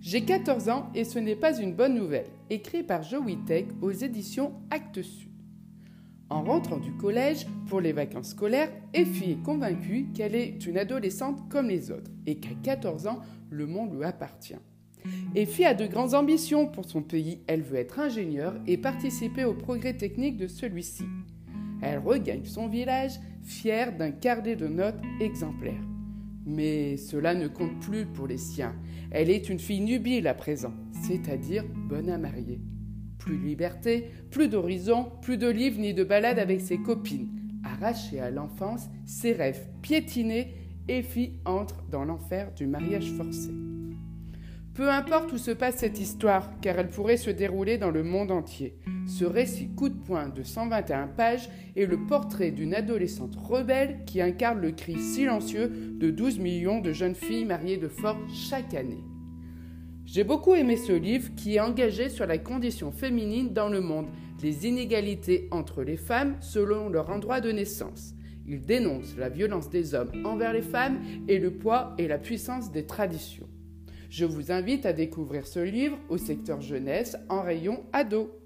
J'ai 14 ans et ce n'est pas une bonne nouvelle. Écrit par Joe Wittek aux éditions Actes Sud. En rentrant du collège pour les vacances scolaires, Effie est convaincue qu'elle est une adolescente comme les autres et qu'à 14 ans, le monde lui appartient. Effie a de grandes ambitions pour son pays. Elle veut être ingénieure et participer au progrès technique de celui-ci. Elle regagne son village fière d'un carnet de notes exemplaire. Mais cela ne compte plus pour les siens. Elle est une fille nubile à présent, c'est-à-dire bonne à marier. Plus de liberté, plus d'horizon, plus de livres ni de balades avec ses copines. Arrachée à l'enfance, ses rêves piétinés, Effie entre dans l'enfer du mariage forcé. Peu importe où se passe cette histoire, car elle pourrait se dérouler dans le monde entier. Ce récit coup de poing de 121 pages est le portrait d'une adolescente rebelle qui incarne le cri silencieux de 12 millions de jeunes filles mariées de force chaque année. J'ai beaucoup aimé ce livre qui est engagé sur la condition féminine dans le monde, les inégalités entre les femmes selon leur endroit de naissance. Il dénonce la violence des hommes envers les femmes et le poids et la puissance des traditions. Je vous invite à découvrir ce livre au secteur jeunesse en rayon ado.